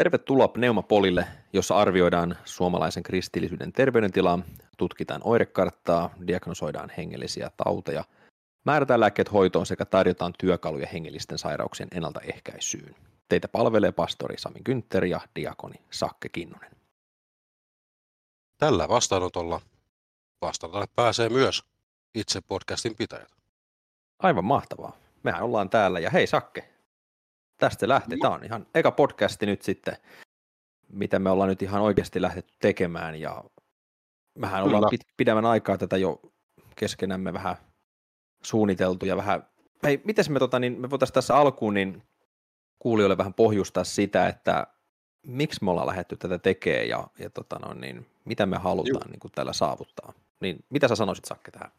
Tervetuloa Pneumapolille, jossa arvioidaan suomalaisen kristillisyyden terveydentilaa, tutkitaan oirekarttaa, diagnosoidaan hengellisiä tauteja, määrätään lääkkeet hoitoon sekä tarjotaan työkaluja hengellisten sairauksien ennaltaehkäisyyn. Teitä palvelee pastori Sami Günther ja diakoni Sakke Kinnunen. Tällä vastaanotolla vastaanotolle pääsee myös itse podcastin pitäjät. Aivan mahtavaa. Mehän ollaan täällä ja hei Sakke, tästä lähti. Tämä on ihan eka podcasti nyt sitten, mitä me ollaan nyt ihan oikeasti lähdetty tekemään ja mehän ollaan pit, pidemmän aikaa tätä jo keskenämme vähän suunniteltu ja vähän, hei, miten me, tota, niin me voitaisiin tässä alkuun niin kuulijoille vähän pohjustaa sitä, että miksi me ollaan lähdetty tätä tekemään ja, ja tota no, niin, mitä me halutaan niin kuin tällä saavuttaa. Niin mitä sä sanoisit Sakke tähän?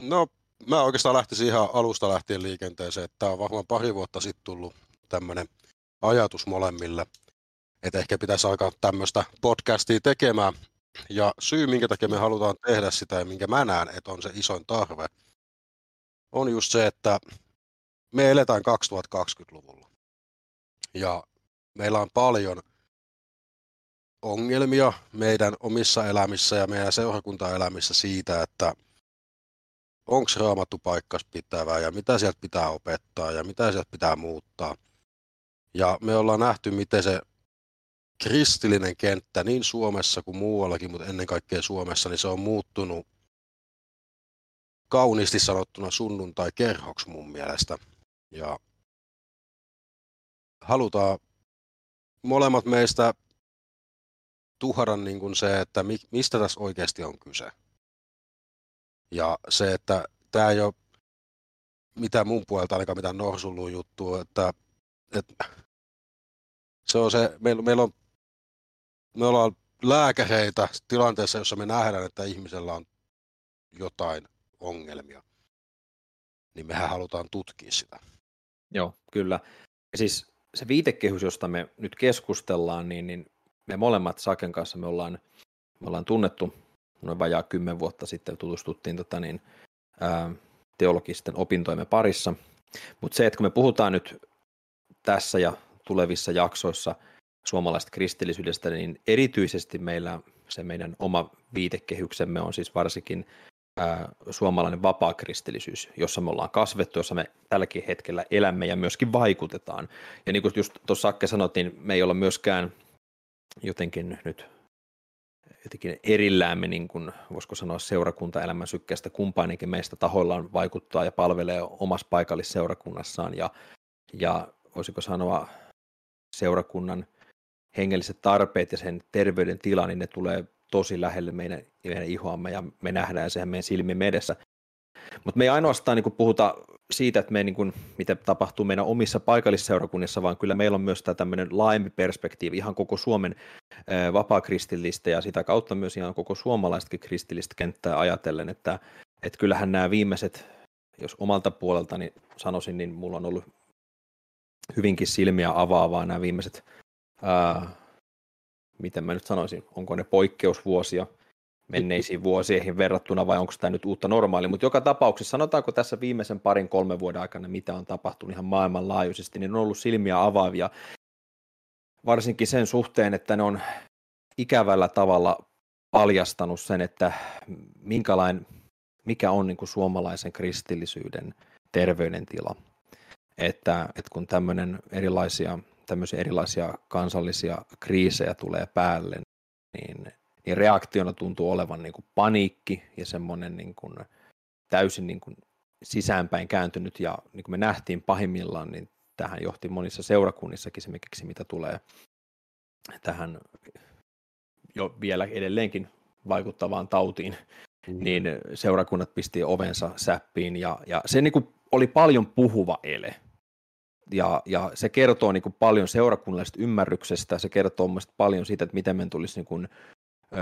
No mä oikeastaan lähtisin ihan alusta lähtien liikenteeseen, että tämä on varmaan pari vuotta sitten tullut tämmöinen ajatus molemmille, että ehkä pitäisi alkaa tämmöistä podcastia tekemään. Ja syy, minkä takia me halutaan tehdä sitä ja minkä mä näen, että on se isoin tarve, on just se, että me eletään 2020-luvulla. Ja meillä on paljon ongelmia meidän omissa elämissä ja meidän seurakuntaelämissä siitä, että onko raamattu paikkas pitävää ja mitä sieltä pitää opettaa ja mitä sieltä pitää muuttaa. Ja me ollaan nähty, miten se kristillinen kenttä niin Suomessa kuin muuallakin, mutta ennen kaikkea Suomessa, niin se on muuttunut kauniisti sanottuna sunnuntai-kerhoksi mun mielestä. Ja halutaan molemmat meistä tuhara niin kuin se, että mistä tässä oikeasti on kyse. Ja se, että tämä ei ole mitään mun puolelta ainakaan mitään norsulluun juttua, että, että se on se, meillä, meillä on, me ollaan lääkäreitä tilanteessa, jossa me nähdään, että ihmisellä on jotain ongelmia, niin mehän halutaan tutkia sitä. Joo, kyllä. Ja siis se viitekehys, josta me nyt keskustellaan, niin, niin me molemmat Saken kanssa me ollaan, me ollaan tunnettu noin vajaa kymmen vuotta sitten tutustuttiin tota niin, ää, teologisten opintoimme parissa. Mutta se, että kun me puhutaan nyt tässä ja tulevissa jaksoissa suomalaisesta kristillisyydestä, niin erityisesti meillä se meidän oma viitekehyksemme on siis varsinkin ää, suomalainen vapaa kristillisyys, jossa me ollaan kasvettu, jossa me tälläkin hetkellä elämme ja myöskin vaikutetaan. Ja niin kuin just tuossa Akke sanot, niin me ei olla myöskään jotenkin nyt jotenkin erilläämme, niin kuin, voisiko sanoa, seurakuntaelämän sykkeestä kumpainenkin meistä tahoillaan vaikuttaa ja palvelee omassa paikallisseurakunnassaan ja, ja voisiko sanoa seurakunnan hengelliset tarpeet ja sen terveyden tila, niin ne tulee tosi lähelle meidän, meidän ihoamme ja me nähdään sehän meidän silmimme edessä. Mutta me ei ainoastaan niin puhuta siitä, että me, niin kuin, mitä tapahtuu meidän omissa paikallisseurakunnissa, vaan kyllä meillä on myös tämä tämmöinen laajempi perspektiivi ihan koko Suomen vapaakristillistä ja sitä kautta myös ihan koko suomalaistakin kristillistä kenttää ajatellen, että, että kyllähän nämä viimeiset, jos omalta puoleltani sanoisin, niin mulla on ollut hyvinkin silmiä avaavaa nämä viimeiset, ää, miten mä nyt sanoisin, onko ne poikkeusvuosia, menneisiin vuosiin verrattuna vai onko tämä nyt uutta normaalia, mutta joka tapauksessa sanotaanko tässä viimeisen parin kolmen vuoden aikana, mitä on tapahtunut ihan maailmanlaajuisesti, niin on ollut silmiä avaavia, varsinkin sen suhteen, että ne on ikävällä tavalla paljastanut sen, että minkälainen, mikä on niin kuin suomalaisen kristillisyyden terveydentila. Että, että kun tämmöinen erilaisia, tämmöisiä erilaisia kansallisia kriisejä tulee päälle, niin niin reaktiona tuntuu olevan niin kuin paniikki ja semmoinen niin kuin täysin niin kuin sisäänpäin kääntynyt ja niin kuin me nähtiin pahimmillaan, niin tähän johti monissa seurakunnissakin esimerkiksi, mitä tulee tähän jo vielä edelleenkin vaikuttavaan tautiin, mm. niin seurakunnat pisti ovensa säppiin ja, ja se niin kuin oli paljon puhuva ele. Ja, ja se kertoo niin kuin paljon seurakunnallisesta ymmärryksestä, se kertoo paljon siitä, että miten me tulisi niin kuin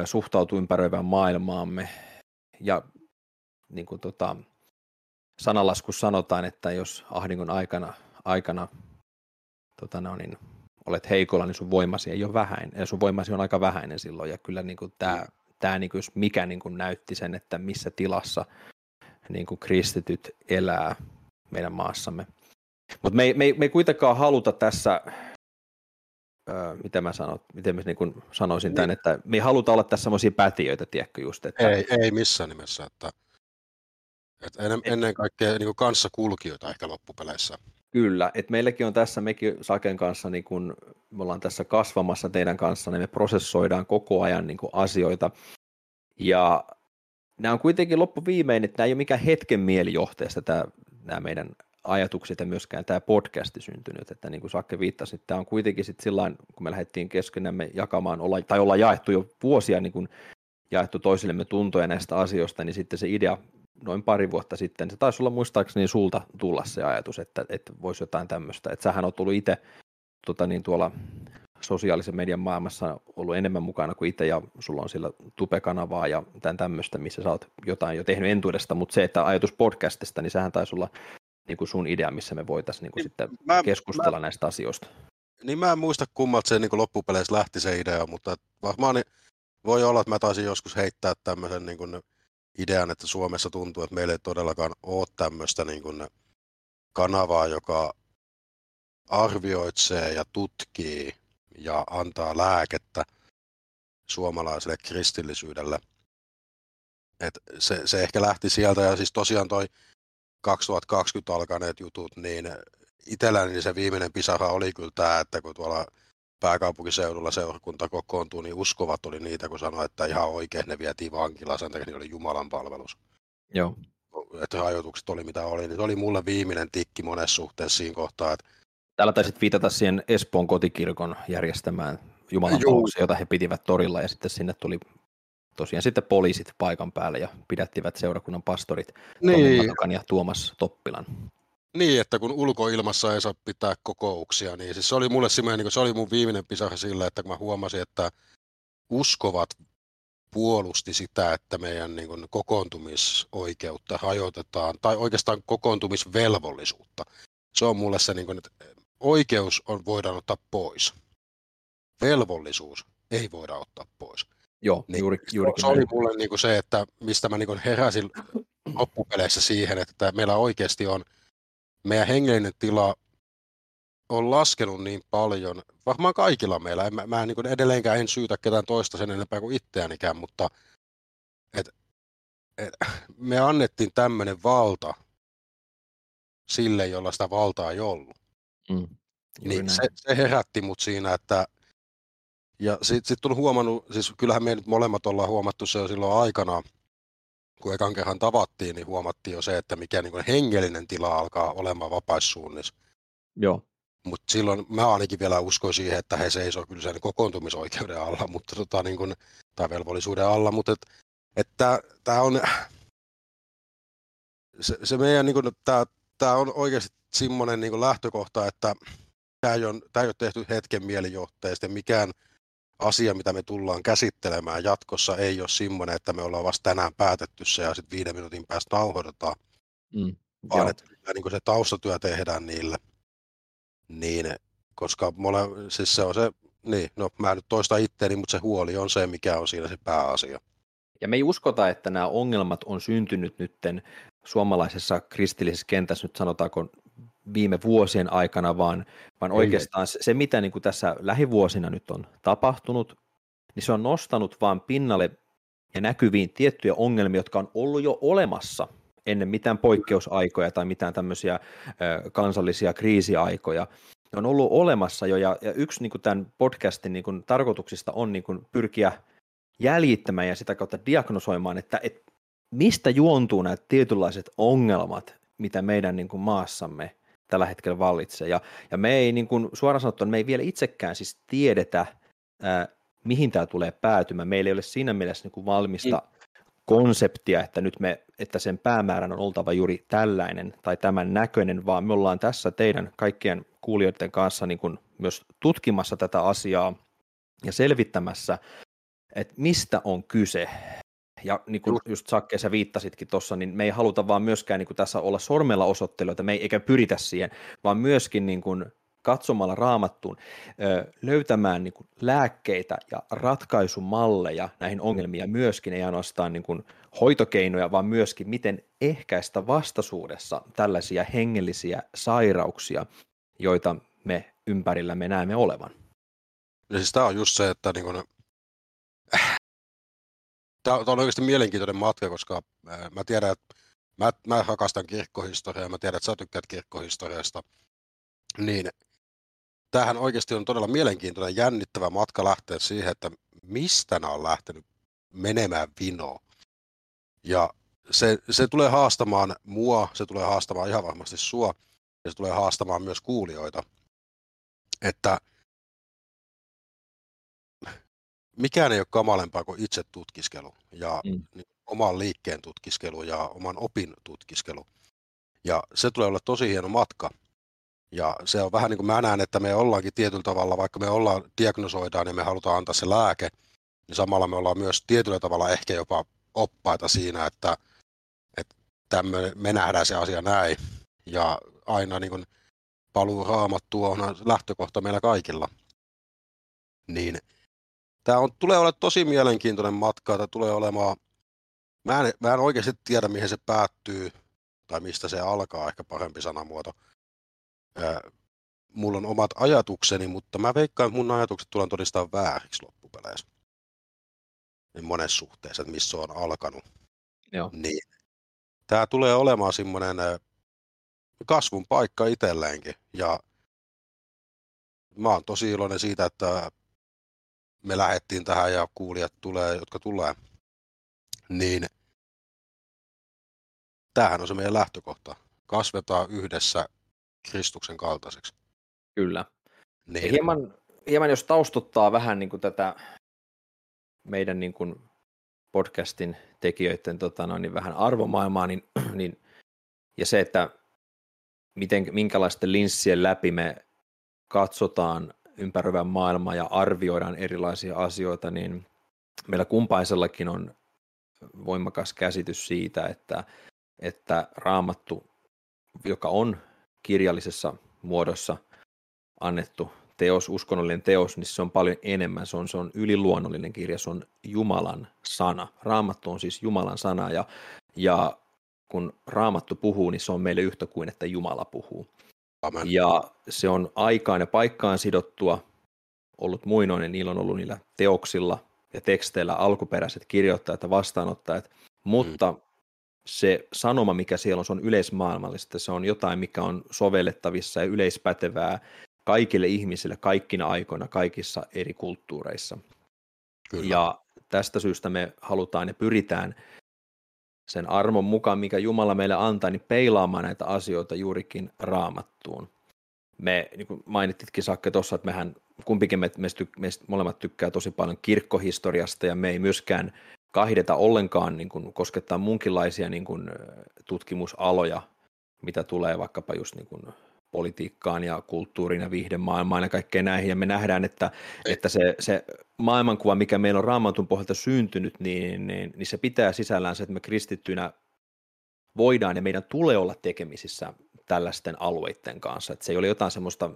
suhtautuu ympäröivään maailmaamme. Ja niin kuin tota, sanalaskussa sanotaan, että jos ahdingon aikana, aikana tota no, niin, olet heikolla, niin sun voimasi ei ole vähäinen. Ja sun voimasi on aika vähäinen silloin. Ja kyllä niin kuin tämä, tämä niin kuin, jos mikä niin kuin näytti sen, että missä tilassa niin kuin kristityt elää meidän maassamme. Mutta me, me, me ei kuitenkaan haluta tässä öö, miten mä sanon, miten mä niin kuin sanoisin niin. tämän, että me ei haluta olla tässä semmoisia pätiöitä, tiedätkö just, että... Ei, ei missään nimessä, että, että ennen, ennen kaikkea niin kanssakulkijoita ehkä loppupeleissä. Kyllä, että meilläkin on tässä, mekin Saken kanssa, niin kun me ollaan tässä kasvamassa teidän kanssa, niin me prosessoidaan koko ajan niin asioita, ja nämä on kuitenkin loppuviimein, että nämä ei ole mikään hetken mielijohteesta tämä, nämä meidän ajatukset ja myöskään tämä podcasti syntynyt, että niin kuin Sakke viittasi, tämä on kuitenkin sitten sillä kun me lähdettiin keskenämme jakamaan, olla, tai olla jaettu jo vuosia niin kuin jaettu toisillemme tuntoja näistä asioista, niin sitten se idea noin pari vuotta sitten, se taisi olla muistaakseni sulta tulla se ajatus, että, että voisi jotain tämmöistä, että sähän on tullut itse tota niin, tuolla sosiaalisen median maailmassa ollut enemmän mukana kuin itse, ja sulla on sillä Tupe-kanavaa ja tämän tämmöistä, missä sä oot jotain jo tehnyt entuudesta, mutta se, että ajatus podcastista, niin sehän taisi olla niin kuin sun idea, missä me voitaisiin niin kuin niin, sitten mä, keskustella mä, näistä asioista. Niin mä en muista kummalta se niin kuin loppupeleissä lähti se idea, mutta varmaan niin voi olla, että mä taisin joskus heittää tämmöisen niin kuin idean, että Suomessa tuntuu, että meillä ei todellakaan ole tämmöistä niin kuin kanavaa, joka arvioitsee ja tutkii ja antaa lääkettä suomalaiselle kristillisyydelle. Et se, se ehkä lähti sieltä ja siis tosiaan toi 2020 alkaneet jutut, niin itselläni se viimeinen pisara oli kyllä tämä, että kun tuolla pääkaupunkiseudulla seurakunta kokoontuu, niin uskovat oli niitä, kun sanoi, että ihan oikein ne vietiin vankilaan, sen takia oli Jumalan palvelus. Joo. Että rajoitukset oli mitä oli, niin se oli mulle viimeinen tikki monessa suhteessa siinä kohtaa, että Täällä taisit viitata siihen Espoon kotikirkon järjestämään Jumalan palveluksen, jota he pitivät torilla, ja sitten sinne tuli tosiaan sitten poliisit paikan päälle ja pidättivät seurakunnan pastorit niin. ja Tuomas Toppilan. Niin, että kun ulkoilmassa ei saa pitää kokouksia, niin siis se oli mulle semmoinen, niin se oli mun viimeinen pisara sillä, että kun mä huomasin, että uskovat puolusti sitä, että meidän niin kuin, kokoontumisoikeutta rajoitetaan, tai oikeastaan kokoontumisvelvollisuutta. Se on mulle se, niin kuin, että oikeus on, voidaan ottaa pois. Velvollisuus ei voida ottaa pois. Joo, niin, juuri, juurikin Se oli mulle niin kuin se, että mistä mä niin kuin heräsin loppupeleissä siihen, että meillä oikeasti on, meidän hengellinen tila on laskenut niin paljon, varmaan kaikilla meillä, mä, mä niin kuin edelleenkään en syytä ketään toista sen enempää kuin itseänikään, mutta et, et, me annettiin tämmöinen valta sille, jolla sitä valtaa ei ollut. Mm, niin se, se herätti mut siinä, että ja sitten sit on huomannut, siis kyllähän me nyt molemmat ollaan huomattu se jo silloin aikana, kun ekan kerran tavattiin, niin huomattiin jo se, että mikä niin hengellinen tila alkaa olemaan vapaissuunnissa. Joo. Mutta silloin mä ainakin vielä uskoin siihen, että he seisoo kyllä sen kokoontumisoikeuden alla, mutta tota, niin kun, tai velvollisuuden alla, mutta et, että tämä on, se, se meidän, niin tämä on oikeasti semmoinen niin lähtökohta, että tämä ei, ole, ei ole tehty hetken mielijohteesta. Mikään asia, mitä me tullaan käsittelemään jatkossa, ei ole semmoinen, että me ollaan vasta tänään päätetty se ja sitten viiden minuutin päästä nauhoitetaan. Mm, vaan joo. että niin se taustatyö tehdään niille. Niin, koska mole, siis se on se, niin, no mä nyt toista itteeni, mutta se huoli on se, mikä on siinä se pääasia. Ja me ei uskota, että nämä ongelmat on syntynyt nytten suomalaisessa kristillisessä kentässä, nyt sanotaanko viime vuosien aikana, vaan, vaan oikeastaan se, se, mitä niin kuin tässä lähivuosina nyt on tapahtunut, niin se on nostanut vaan pinnalle ja näkyviin tiettyjä ongelmia, jotka on ollut jo olemassa ennen mitään poikkeusaikoja tai mitään tämmöisiä ö, kansallisia kriisiaikoja. Ne on ollut olemassa jo, ja, ja yksi niin kuin tämän podcastin niin kuin, tarkoituksista on niin kuin, pyrkiä jäljittämään ja sitä kautta diagnosoimaan, että, että mistä juontuu nämä tietynlaiset ongelmat, mitä meidän niin kuin, maassamme tällä hetkellä vallitsee. Ja, ja me ei niin kuin, suoraan sanottuna, me ei vielä itsekään siis tiedetä, ää, mihin tämä tulee päätymään. Meillä ei ole siinä mielessä niin kuin valmista mm. konseptia, että nyt me, että sen päämäärän on oltava juuri tällainen tai tämän näköinen, vaan me ollaan tässä teidän kaikkien kuulijoiden kanssa niin kuin myös tutkimassa tätä asiaa ja selvittämässä, että mistä on kyse, ja niin kuin just Sakke, sä viittasitkin tuossa, niin me ei haluta vaan myöskään niin kuin tässä olla sormella osoittelijoita, me ei eikä pyritä siihen, vaan myöskin niin kuin katsomalla raamattuun löytämään niin kuin lääkkeitä ja ratkaisumalleja näihin ongelmiin ja myöskin ei ainoastaan niin kuin hoitokeinoja, vaan myöskin miten ehkäistä vastaisuudessa tällaisia hengellisiä sairauksia, joita me ympärillä me näemme olevan. Ja siis tämä on just se, että niin kun, tämä on oikeasti mielenkiintoinen matka, koska mä tiedän, että mä, mä rakastan kirkkohistoriaa, mä tiedän, että sä tykkäät kirkkohistoriasta, niin tämähän oikeasti on todella mielenkiintoinen, jännittävä matka lähteä siihen, että mistä nämä on lähtenyt menemään vinoon. Ja se, se tulee haastamaan mua, se tulee haastamaan ihan varmasti sua, ja se tulee haastamaan myös kuulijoita. Että mikään ei ole kamalempaa kuin itse tutkiskelu ja mm. oman liikkeen tutkiskelu ja oman opin tutkiskelu. Ja se tulee olla tosi hieno matka. Ja se on vähän niin kuin mä näen, että me ollaankin tietyllä tavalla, vaikka me ollaan diagnosoidaan ja me halutaan antaa se lääke, niin samalla me ollaan myös tietyllä tavalla ehkä jopa oppaita siinä, että, että tämmöinen, me nähdään se asia näin. Ja aina niin kuin paluu raamattua on lähtökohta meillä kaikilla. Niin tämä on, tulee olemaan tosi mielenkiintoinen matka, tämä tulee olemaan, mä en, mä en oikeasti tiedä mihin se päättyy, tai mistä se alkaa, ehkä parempi sanamuoto. Ää, mulla on omat ajatukseni, mutta mä veikkaan, että mun ajatukset tullaan todistaa vääriksi loppupeleissä. Niin monessa suhteessa, että missä on alkanut. Joo. Niin. Tämä tulee olemaan semmoinen kasvun paikka itselleenkin. Ja mä oon tosi iloinen siitä, että me lähettiin tähän ja kuulijat tulee, jotka tulee, niin tämähän on se meidän lähtökohta. Kasvetaan yhdessä Kristuksen kaltaiseksi. Kyllä. Niin. hieman, hieman jos taustuttaa vähän niin kuin tätä meidän niin kuin podcastin tekijöiden tota noin, niin vähän arvomaailmaa, niin, niin, ja se, että miten, minkälaisten linssien läpi me katsotaan ympäröivän maailmaa ja arvioidaan erilaisia asioita, niin meillä kumpaisellakin on voimakas käsitys siitä, että, että raamattu, joka on kirjallisessa muodossa annettu teos, uskonnollinen teos, niin se on paljon enemmän. Se on, se on yliluonnollinen kirja, se on Jumalan sana. Raamattu on siis Jumalan sana ja, ja kun Raamattu puhuu, niin se on meille yhtä kuin, että Jumala puhuu. Amen. Ja se on aikaan ja paikkaan sidottua ollut muinoinen, niillä on ollut niillä teoksilla ja teksteillä alkuperäiset kirjoittajat ja vastaanottajat, mutta mm. se sanoma, mikä siellä on, se on yleismaailmallista, se on jotain, mikä on sovellettavissa ja yleispätevää kaikille ihmisille kaikkina aikoina, kaikissa eri kulttuureissa. Kyllä. Ja tästä syystä me halutaan ja pyritään sen armon mukaan, mikä Jumala meille antaa, niin peilaamaan näitä asioita juurikin raamattuun. Me, niin kuin mainititkin Sakke tuossa, että mehän kumpikin me, me, me molemmat tykkää tosi paljon kirkkohistoriasta ja me ei myöskään kahdeta ollenkaan niin kuin, koskettaa munkinlaisia niin kuin, tutkimusaloja, mitä tulee vaikkapa just niin kuin, politiikkaan ja kulttuuriin ja viihdemaailmaan ja kaikkeen näihin. Ja me nähdään, että, että se, se maailmankuva, mikä meillä on raamatun pohjalta syntynyt, niin, niin, niin se pitää sisällään se, että me kristittyinä voidaan ja meidän tulee olla tekemisissä tällaisten alueiden kanssa. Että se ei ole jotain semmoista,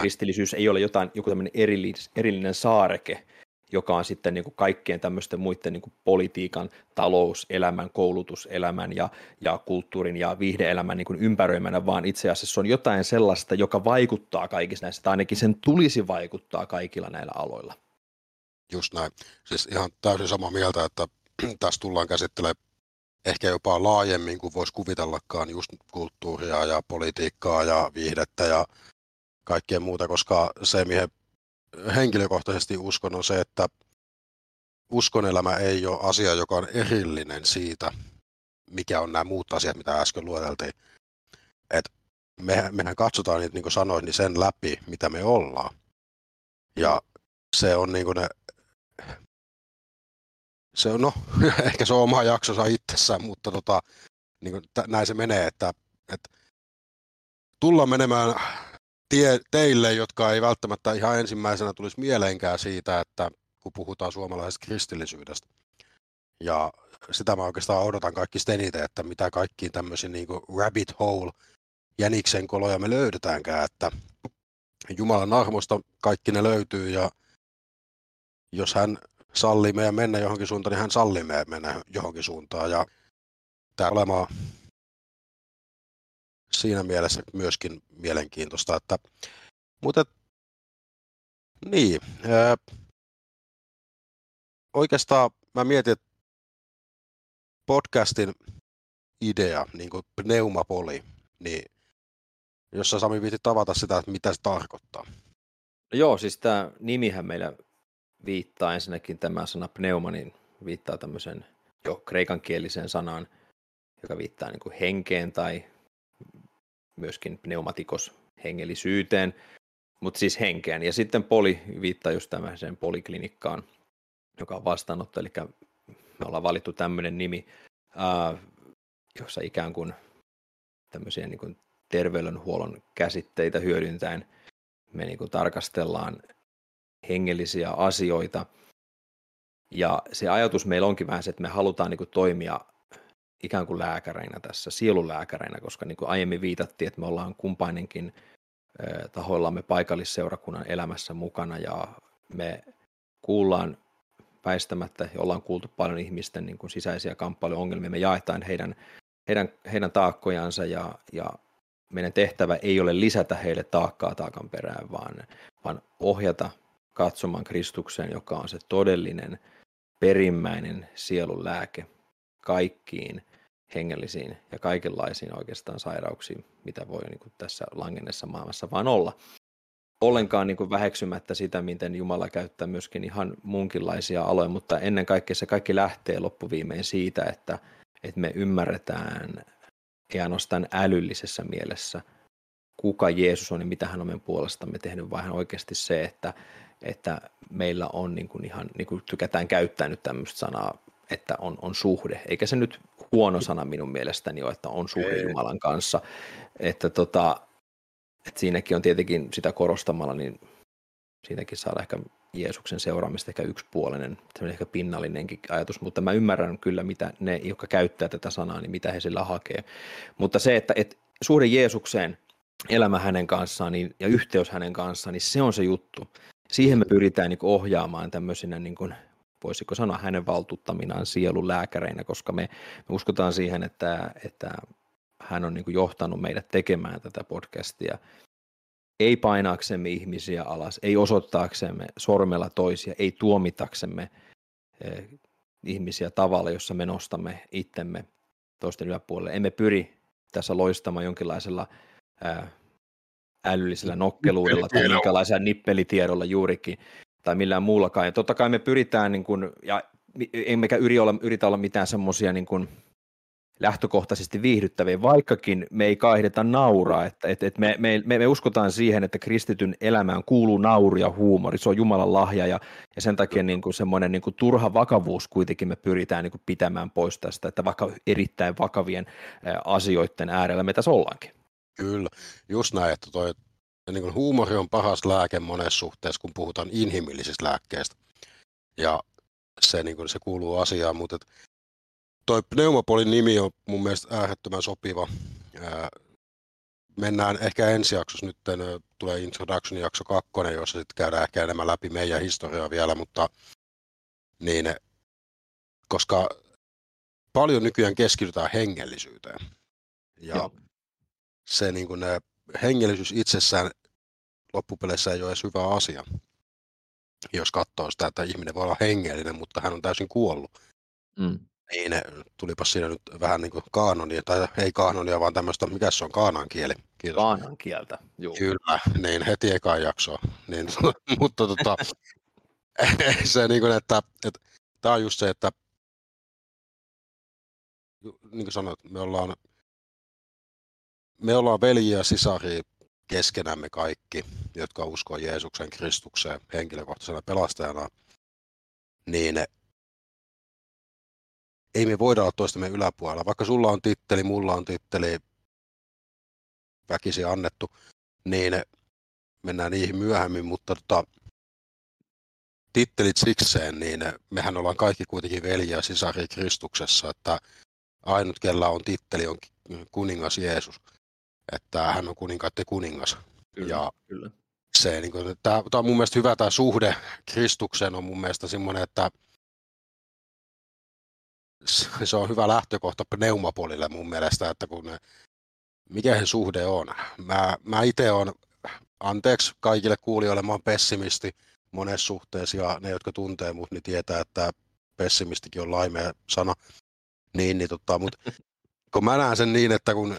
kristillisyys ei ole jotain, joku tämmöinen erillinen, erillinen saareke, joka on sitten niin kuin kaikkien tämmöisten muiden niin kuin politiikan, talouselämän, koulutuselämän ja, ja kulttuurin ja viihdeelämän niin kuin ympäröimänä, vaan itse asiassa se on jotain sellaista, joka vaikuttaa kaikissa näissä, tai ainakin sen tulisi vaikuttaa kaikilla näillä aloilla. Just näin. Siis ihan täysin samaa mieltä, että tässä tullaan käsittelemään ehkä jopa laajemmin kuin voisi kuvitellakaan just kulttuuria ja politiikkaa ja viihdettä ja kaikkea muuta, koska se, mihin henkilökohtaisesti uskon on se, että uskonelämä ei ole asia, joka on erillinen siitä, mikä on nämä muut asiat, mitä äsken lueteltiin. Et me, mehän katsotaan niitä, niin kuin sanoin, niin sen läpi, mitä me ollaan. Ja se on niin kuin ne, se on, no, ehkä se on oma jaksonsa itsessään, mutta tota, niin kuin, näin se menee, että, että tullaan menemään tie, teille, jotka ei välttämättä ihan ensimmäisenä tulisi mieleenkään siitä, että kun puhutaan suomalaisesta kristillisyydestä. Ja sitä mä oikeastaan odotan kaikki eniten, että mitä kaikkiin tämmöisiin niin rabbit hole jäniksen koloja me löydetäänkään, että Jumalan armosta kaikki ne löytyy ja jos hän sallii meidän mennä johonkin suuntaan, niin hän sallii meidän mennä johonkin suuntaan ja tämä olemaan siinä mielessä myöskin mielenkiintoista. Että, mutta Niin. Äh, oikeastaan mä mietin, että podcastin idea, niin kuin pneumapoli, niin jos sä Sami viitit tavata sitä, että mitä se tarkoittaa. No joo, siis tämä nimihän meillä viittaa ensinnäkin tämä sana pneuma, niin viittaa tämmöisen jo kreikankieliseen sanaan, joka viittaa niin kuin henkeen tai myöskin pneumatikos hengellisyyteen, mutta siis henkeen. Ja sitten poli viittaa just tämmöiseen poliklinikkaan, joka on vastaanotto, eli me ollaan valittu tämmöinen nimi, ää, jossa ikään kuin tämmöisiä niin kuin terveydenhuollon käsitteitä hyödyntäen me niin kuin tarkastellaan hengellisiä asioita. Ja se ajatus meillä onkin vähän se, että me halutaan niin kuin toimia ikään kuin lääkäreinä tässä, sielulääkäreinä, koska niin kuin aiemmin viitattiin, että me ollaan kumpainenkin tahoillamme paikallisseurakunnan elämässä mukana ja me kuullaan väistämättä ja ollaan kuultu paljon ihmisten niin kuin sisäisiä kamppailuongelmia. Me jaetaan heidän, heidän, heidän taakkojansa ja, ja meidän tehtävä ei ole lisätä heille taakkaa taakan perään, vaan, vaan ohjata katsomaan Kristukseen, joka on se todellinen perimmäinen sielun lääke kaikkiin hengellisiin ja kaikenlaisiin oikeastaan sairauksiin, mitä voi niin kuin tässä langennessa maailmassa vaan olla. Ollenkaan niin kuin väheksymättä sitä, miten Jumala käyttää myöskin ihan munkinlaisia aloja, mutta ennen kaikkea se kaikki lähtee loppuviimein siitä, että, että me ymmärretään ei ainoastaan älyllisessä mielessä, kuka Jeesus on ja mitä hän on meidän puolestamme tehnyt, vaan oikeasti se, että, että meillä on niin kuin ihan, niin kuin tykätään käyttää nyt tämmöistä sanaa, että on, on suhde, eikä se nyt huono sana minun mielestäni ole, että on suhde Ei. Jumalan kanssa, että, tota, että siinäkin on tietenkin sitä korostamalla, niin siinäkin saada ehkä Jeesuksen seuraamista ehkä yksipuolinen, ehkä pinnallinenkin ajatus, mutta mä ymmärrän kyllä, mitä ne, jotka käyttää tätä sanaa, niin mitä he sillä hakee. Mutta se, että, että suhde Jeesukseen, elämä hänen kanssaan niin, ja yhteys hänen kanssaan, niin se on se juttu. Siihen me pyritään niin ohjaamaan tämmöisinä, niin kuin, voisiko sanoa hänen valtuuttaminaan sielun lääkäreinä, koska me, me uskotaan siihen, että, että hän on niin kuin johtanut meidät tekemään tätä podcastia ei painaaksemme ihmisiä alas, ei osoittaaksemme sormella toisia, ei tuomitaksemme eh, ihmisiä tavalla, jossa me nostamme itsemme toisten yläpuolelle. Emme pyri tässä loistamaan jonkinlaisella ää, älyllisellä nokkeluudella tai minkälaisella nippelitiedolla juurikin tai millään muullakaan. Ja totta kai me pyritään, niin kuin, ja emmekä yritä olla, yritä olla mitään semmoisia niin lähtökohtaisesti viihdyttäviä, vaikkakin me ei kaihdeta nauraa, että että että me, me, me, uskotaan siihen, että kristityn elämään kuuluu nauru ja huumori, se on Jumalan lahja ja, ja sen takia niin kuin semmoinen niin kuin turha vakavuus kuitenkin me pyritään niin kuin pitämään pois tästä, että vaikka erittäin vakavien asioiden äärellä me tässä ollaankin. Kyllä, just näin, että toi, niin kuin huumori on paras lääke monessa suhteessa, kun puhutaan inhimillisistä lääkkeistä. Ja se, niin kuin, se kuuluu asiaan, mutta toi Pneumopolin nimi on mun mielestä äärettömän sopiva. mennään ehkä ensi jaksossa nyt tulee Introduction jakso kakkonen, jossa sitten käydään ehkä enemmän läpi meidän historiaa vielä, mutta niin, koska paljon nykyään keskitytään hengellisyyteen. Ja Joo. se niin kuin, ne, hengellisyys itsessään loppupeleissä ei ole edes hyvä asia. Jos katsoo sitä, että ihminen voi olla hengellinen, mutta hän on täysin kuollut. Mm. Niin, tulipa siinä nyt vähän niin kuin kaanonia, tai ei kaanonia, vaan tämmöistä, mikä se on, kaanan kieli. Kiitos. Kaanan kieltä, joo. Kyllä, niin heti ekaan jaksoa. Niin, mutta tota, se niin kuin, että, että tämä on just se, että niin kuin sanoit, me ollaan, me ollaan veljiä ja sisaria keskenämme kaikki, jotka uskoo Jeesuksen Kristukseen henkilökohtaisena pelastajana, niin ei me voida olla toistemme yläpuolella. Vaikka sulla on titteli, mulla on titteli, väkisi annettu, niin mennään niihin myöhemmin, mutta tota, tittelit sikseen, niin mehän ollaan kaikki kuitenkin veljiä sisari Kristuksessa, että ainut kella on titteli on kuningas Jeesus, että hän on kuninkaiden kuningas. Kyllä, ja kyllä. Se, niin kuin, tämä, tämä on mun mielestä hyvä tämä suhde Kristukseen on mun mielestä semmoinen, että se on hyvä lähtökohta pneumapolille mun mielestä, että kun mikä se suhde on. Mä, mä itse on, anteeksi kaikille kuulijoille, mä oon pessimisti, monessa suhteessa ja ne, jotka tuntee mut, niin tietää, että pessimistikin on laimea sana. Niin, niin tota, mutta kun mä näen sen niin, että kun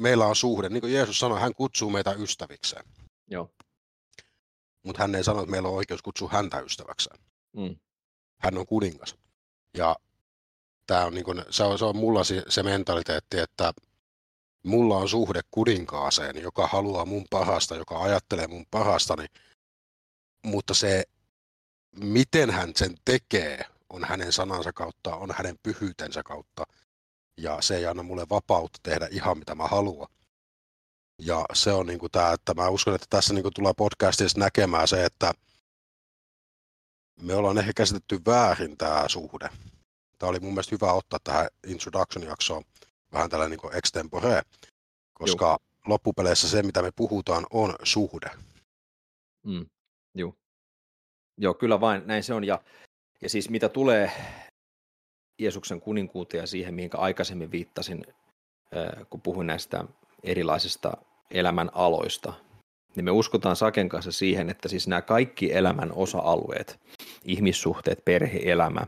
meillä on suhde, niin kuin Jeesus sanoi, hän kutsuu meitä ystävikseen. Joo. Mutta hän ei sano, että meillä on oikeus kutsua häntä ystäväkseen. Mm. Hän on kuningas. Ja tää on niin kun, se, on, se on mulla se, se mentaliteetti, että mulla on suhde kuninkaaseen, joka haluaa mun pahasta, joka ajattelee mun pahastani, mutta se, miten hän sen tekee, on hänen sanansa kautta, on hänen pyhyytensä kautta, ja se ei anna mulle vapautta tehdä ihan mitä mä haluan. Ja se on niin tämä, että mä uskon, että tässä niin tulee podcastissa näkemään se, että me ollaan ehkä käsitetty väärin tämä suhde. Tämä oli mun mielestä hyvä ottaa tähän introduction-jaksoon vähän tällainen niin extempore, koska Juh. loppupeleissä se, mitä me puhutaan, on suhde. Mm. Joo. Joo, kyllä vain näin se on. Ja, ja siis mitä tulee Jeesuksen kuninkuuteen ja siihen, mihin aikaisemmin viittasin, kun puhuin näistä erilaisista elämän aloista, niin me uskotaan Saken kanssa siihen, että siis nämä kaikki elämän osa-alueet, ihmissuhteet, perheelämä,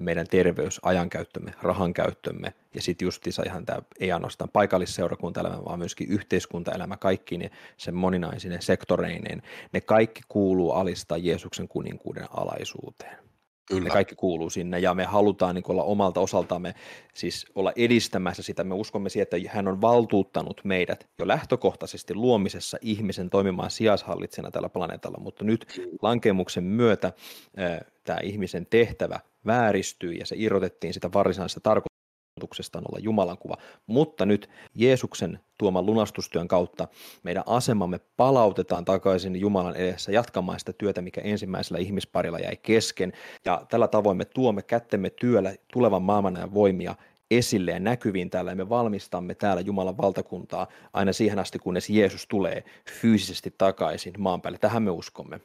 meidän terveys, ajankäyttömme, rahankäyttömme ja sitten justiinsa ihan tämä ei ainoastaan paikallisseurakuntaelämä, vaan myöskin yhteiskuntaelämä, kaikki ne sen moninaisine sektoreineen, ne kaikki kuuluu alistaa Jeesuksen kuninkuuden alaisuuteen. Kyllä. Me kaikki kuuluu sinne ja me halutaan niin olla omalta osaltamme siis olla edistämässä sitä. Me uskomme siihen, että hän on valtuuttanut meidät jo lähtökohtaisesti luomisessa ihmisen toimimaan sijaishallitsena tällä planeetalla, mutta nyt lankemuksen myötä tämä ihmisen tehtävä vääristyy ja se irrotettiin sitä varsinaisesta tarkoituksesta tarkoituksestaan olla Jumalan kuva. Mutta nyt Jeesuksen tuoman lunastustyön kautta meidän asemamme palautetaan takaisin Jumalan edessä jatkamaan sitä työtä, mikä ensimmäisellä ihmisparilla jäi kesken. Ja tällä tavoin me tuomme kättemme työllä tulevan maailman ja voimia esille ja näkyviin täällä ja me valmistamme täällä Jumalan valtakuntaa aina siihen asti, kunnes Jeesus tulee fyysisesti takaisin maan päälle. Tähän me uskomme.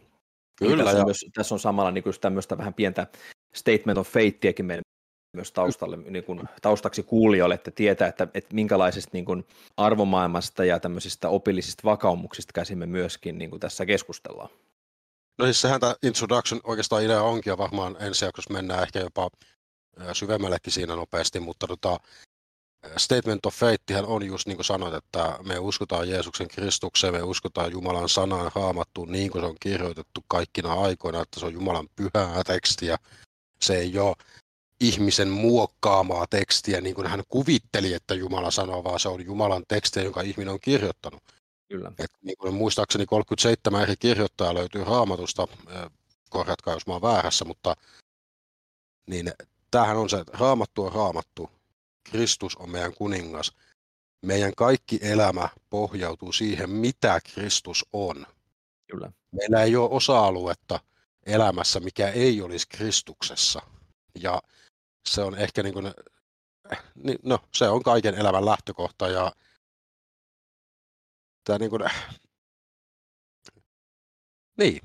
Kyllä, tässä, on myös, tässä on samalla niin kuin tämmöistä vähän pientä statement of faithiäkin meidän myös taustalle, niin kuin, taustaksi kuulijoille, että tietää, että, että minkälaisesta niin kuin, arvomaailmasta ja tämmöisistä opillisista vakaumuksista käsimme myöskin niin kuin tässä keskustellaan. No siis sehän tämä introduction oikeastaan idea onkin ja varmaan ensi jaksossa mennään ehkä jopa syvemmällekin siinä nopeasti, mutta tota, statement of faith on just niin kuin sanoit, että me uskotaan Jeesuksen Kristukseen, me uskotaan Jumalan sanaan raamattuun niin kuin se on kirjoitettu kaikkina aikoina, että se on Jumalan pyhää tekstiä. Se ei ole ihmisen muokkaamaa tekstiä, niin kuin hän kuvitteli, että Jumala sanoo, vaan se on Jumalan tekstiä, jonka ihminen on kirjoittanut. Kyllä. Et niin kuin muistaakseni 37 eri kirjoittajaa löytyy raamatusta, korjatkaa jos mä oon väärässä, mutta niin tämähän on se, että raamattu on raamattu, Kristus on meidän kuningas. Meidän kaikki elämä pohjautuu siihen, mitä Kristus on. Kyllä. Meillä ei ole osa-aluetta elämässä, mikä ei olisi Kristuksessa. Ja se on ehkä niin kuin, niin, no, se on kaiken elämän lähtökohta ja tämä niin kuin, niin,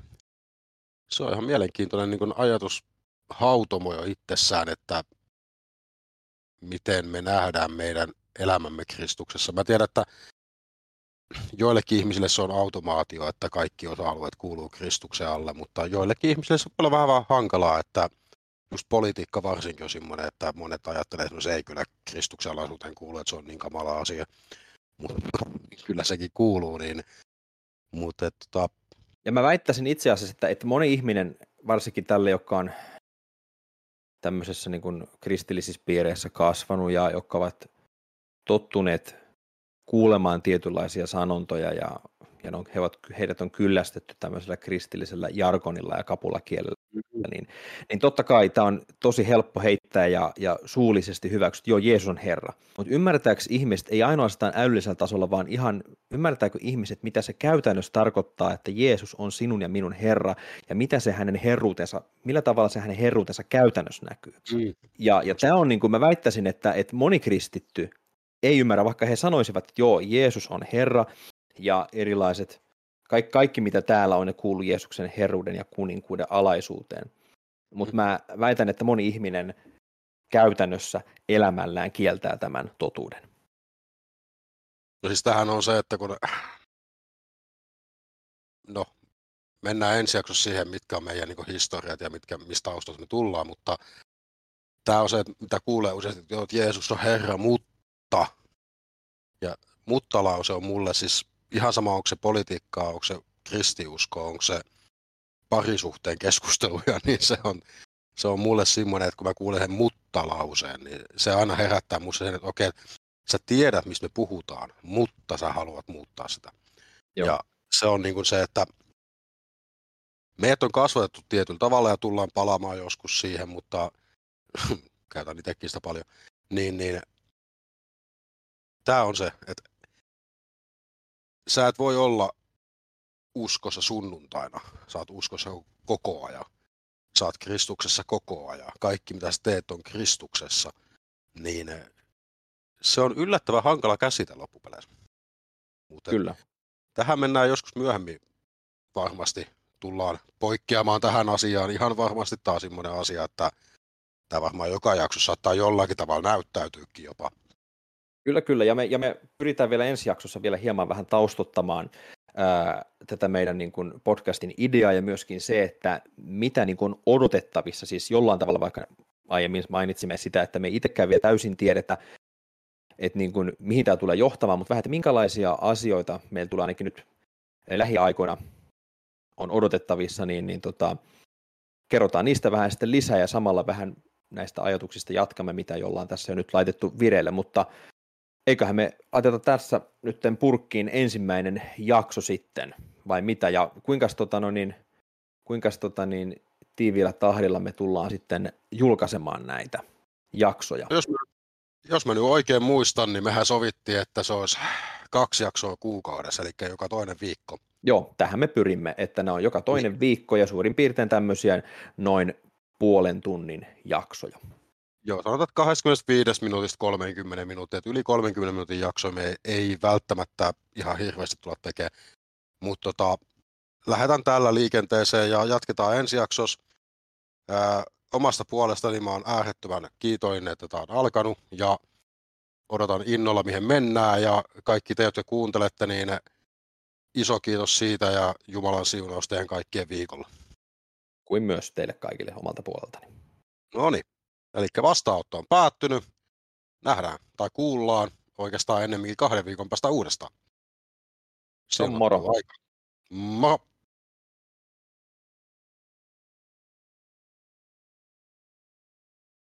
se on ihan mielenkiintoinen niin kuin ajatus hautomo jo itsessään, että miten me nähdään meidän elämämme Kristuksessa. Mä tiedän, että joillekin ihmisille se on automaatio, että kaikki osa-alueet kuuluu Kristuksen alle, mutta joillekin ihmisille se on vähän, vähän hankalaa, että just politiikka varsinkin on semmoinen, että monet ajattelee, että no se ei kyllä Kristuksen alaisuuteen kuulu, että se on niin kamala asia. Mutta kyllä sekin kuuluu, niin mutta että, tota... Ja mä väittäisin itse asiassa, että, että moni ihminen, varsinkin tälle, joka on tämmöisessä niin kuin kristillisissä piireissä kasvanut ja jotka ovat tottuneet kuulemaan tietynlaisia sanontoja ja ja on, he ovat, heidät on kyllästetty tämmöisellä kristillisellä jargonilla ja kapulakielellä, mm-hmm. niin, niin totta kai tämä on tosi helppo heittää ja, ja suullisesti hyväksyt, joo Jeesus on Herra. Mutta ymmärtääkö ihmiset, ei ainoastaan älyllisellä tasolla, vaan ihan ymmärtääkö ihmiset, mitä se käytännössä tarkoittaa, että Jeesus on sinun ja minun Herra, ja mitä se hänen herruutensa, millä tavalla se hänen herruutensa käytännössä näkyy. Mm. Ja, ja tämä on niin kuin mä väittäisin, että, että moni kristitty ei ymmärrä, vaikka he sanoisivat, että joo, Jeesus on Herra, ja erilaiset, kaikki, kaikki mitä täällä on, ne kuuluu Jeesuksen herruuden ja kuninkuuden alaisuuteen. Mutta mä väitän, että moni ihminen käytännössä elämällään kieltää tämän totuuden. No siis tähän on se, että kun no, mennään ensi jaksossa siihen, mitkä on meidän niin historiat ja mitkä, mistä taustalta me tullaan, mutta tämä on se, mitä kuulee usein, että Jeesus on Herra, mutta ja mutta-lause on mulle siis ihan sama, onko se politiikkaa, onko se kristiusko, onko se parisuhteen keskusteluja, niin se on, se on mulle semmoinen, että kun mä kuulen sen mutta-lauseen, niin se aina herättää musta sen, että okei, sä tiedät, mistä me puhutaan, mutta sä haluat muuttaa sitä. Joo. Ja se on niin kuin se, että meidät on kasvatettu tietyllä tavalla ja tullaan palaamaan joskus siihen, mutta käytän itsekin sitä paljon, niin, niin tämä on se, että sä et voi olla uskossa sunnuntaina, sä oot uskossa koko ajan, sä oot Kristuksessa koko ajan, kaikki mitä sä teet on Kristuksessa, niin se on yllättävän hankala käsite loppupeleissä. Mutta Kyllä. Tähän mennään joskus myöhemmin varmasti tullaan poikkeamaan tähän asiaan. Ihan varmasti taas semmoinen asia, että tämä varmaan joka jaksossa saattaa jollakin tavalla näyttäytyykin jopa. Kyllä, kyllä. Ja me, ja me pyritään vielä ensi jaksossa vielä hieman vähän taustottamaan ää, tätä meidän niin kuin podcastin ideaa ja myöskin se, että mitä niin kuin odotettavissa, siis jollain tavalla vaikka aiemmin mainitsimme sitä, että me itsekään vielä täysin tiedetä, että niin kuin, mihin tämä tulee johtamaan, mutta vähän, että minkälaisia asioita meillä tulee ainakin nyt lähiaikoina on odotettavissa, niin, niin tota, kerrotaan niistä vähän sitten lisää ja samalla vähän näistä ajatuksista jatkamme, mitä jollain tässä jo nyt laitettu vireille, mutta eiköhän me ajateta tässä nyt purkkiin ensimmäinen jakso sitten, vai mitä, ja kuinka tota, no niin, kuinka tota, niin, tiiviillä tahdilla me tullaan sitten julkaisemaan näitä jaksoja. Jos mä, jos mä nyt oikein muistan, niin mehän sovittiin, että se olisi kaksi jaksoa kuukaudessa, eli joka toinen viikko. Joo, tähän me pyrimme, että ne on joka toinen niin. viikko ja suurin piirtein tämmöisiä noin puolen tunnin jaksoja. Joo, sanotaan, että 25 minuutista 30 minuuttia, että yli 30 minuutin jakso me ei välttämättä ihan hirveästi tulla tekemään, mutta tota, lähdetään tällä liikenteeseen ja jatketaan ensi jaksossa. Ää, omasta puolestani mä oon äärettömän kiitollinen, että tämä on alkanut ja odotan innolla, mihin mennään ja kaikki te, jotka kuuntelette, niin iso kiitos siitä ja Jumalan siunaus teidän kaikkien viikolla. Kuin myös teille kaikille omalta puoleltani. No niin, eli vastaanotto on päättynyt. Nähdään tai kuullaan oikeastaan ennemminkin kahden viikon päästä uudestaan. Se on moro. Aika. Moro.